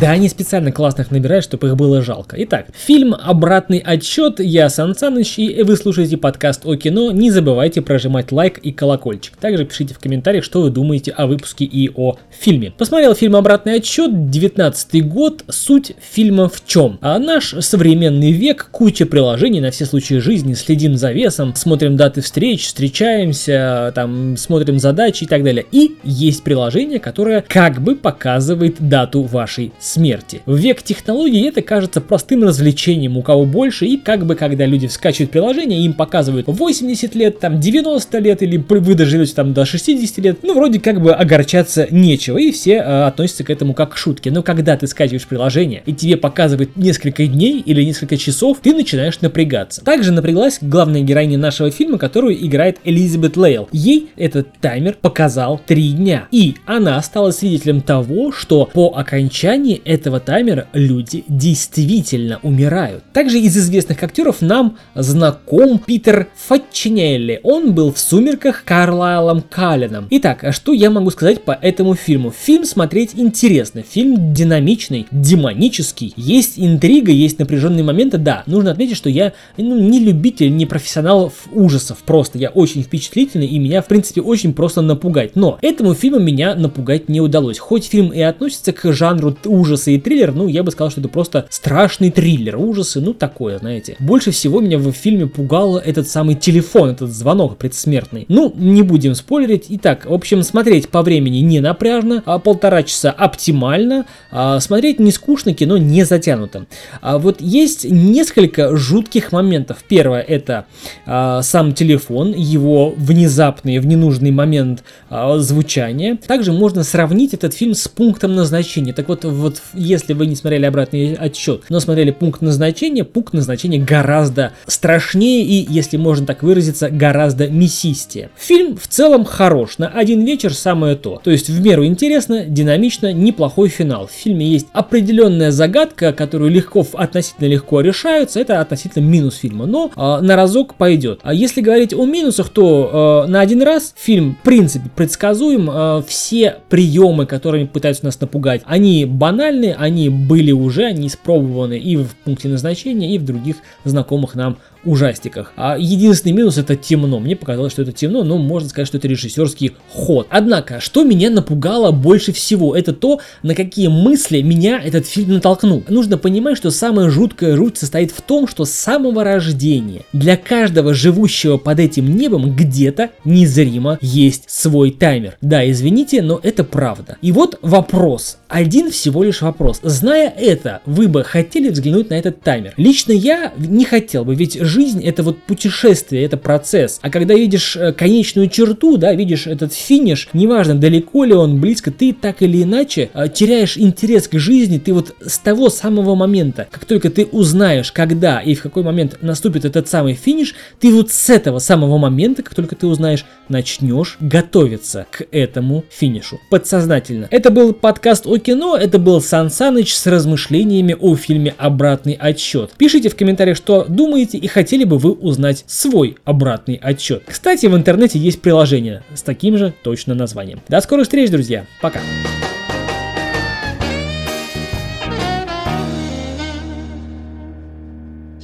Да, они специально классных набирают, чтобы их было жалко. Итак, фильм «Обратный отчет». Я Сан Саныч, и вы слушаете подкаст о кино. Не забывайте прожимать лайк и колокольчик. Также пишите в комментариях, что вы думаете о выпуске и о фильме. Посмотрел фильм «Обратный отчет», 19 год. Суть фильма в чем? А наш современный век, куча приложений на все случаи жизни, следим за весом, смотрим даты встреч, встречаемся, там, смотрим задачи и так далее. И есть приложение, которое как бы показывает дату вашей смерти. В век технологий это кажется простым развлечением, у кого больше, и как бы когда люди скачивают приложение, им показывают 80 лет, там 90 лет, или вы доживете там до 60 лет, ну вроде как бы огорчаться нечего, и все э, относятся к этому как к шутке. Но когда ты скачиваешь приложение, и тебе показывает несколько дней или несколько часов, ты начинаешь напрягаться. Также напряглась главная героиня нашего фильма, которую играет Элизабет Лейл. Ей этот таймер показал 3 дня. И она стала свидетелем того, что по окончании этого таймера люди действительно умирают. Также из известных актеров нам знаком Питер Фатчинелли. Он был в «Сумерках» Карлайлом Калином. Итак, а что я могу сказать по этому фильму? Фильм смотреть интересно. Фильм динамичный, демонический. Есть интрига, есть напряженные моменты. Да, нужно отметить, что я ну, не любитель, не профессионал ужасов. Просто я очень впечатлительный и меня, в принципе, очень просто напугать. Но этому фильму меня напугать не удалось. Хоть фильм и относится к жанру ужасы и триллер, ну, я бы сказал, что это просто страшный триллер. Ужасы, ну, такое, знаете. Больше всего меня в фильме пугало этот самый телефон, этот звонок предсмертный. Ну, не будем спойлерить. Итак, в общем, смотреть по времени не напряжно, а полтора часа оптимально. А смотреть не скучно, кино не затянуто. А вот есть несколько жутких моментов. Первое это а, сам телефон, его внезапный, в ненужный момент а, звучание. Также можно сравнить этот фильм с пунктом назначения. Так вот, вот если вы не смотрели обратный отчет, но смотрели пункт назначения, пункт назначения гораздо страшнее и, если можно так выразиться, гораздо мясистее. Фильм в целом хорош, на один вечер самое то. То есть в меру интересно, динамично, неплохой финал. В фильме есть определенная загадка, которую легко, относительно легко решаются, это относительно минус фильма, но э, на разок пойдет. А если говорить о минусах, то э, на один раз фильм в принципе предсказуем, э, все приемы, которыми пытаются нас напугать, они банальны, они были уже, они испробованы и в пункте назначения, и в других знакомых нам ужастиках. А единственный минус это темно. Мне показалось, что это темно, но можно сказать, что это режиссерский ход. Однако, что меня напугало больше всего, это то, на какие мысли меня этот фильм натолкнул. Нужно понимать, что самая жуткая жуть состоит в том, что с самого рождения для каждого живущего под этим небом где-то незримо есть свой таймер. Да, извините, но это правда. И вот вопрос. Один всего лишь вопрос. Зная это, вы бы хотели взглянуть на этот таймер? Лично я не хотел бы, ведь жизнь это вот путешествие, это процесс. А когда видишь э, конечную черту, да, видишь этот финиш, неважно далеко ли он, близко, ты так или иначе э, теряешь интерес к жизни, ты вот с того самого момента, как только ты узнаешь, когда и в какой момент наступит этот самый финиш, ты вот с этого самого момента, как только ты узнаешь, начнешь готовиться к этому финишу. Подсознательно. Это был подкаст о кино, это был Сан Саныч с размышлениями о фильме «Обратный отсчет». Пишите в комментариях, что думаете и хотели бы вы узнать свой обратный отчет. Кстати, в интернете есть приложение с таким же точно названием. До скорых встреч, друзья. Пока.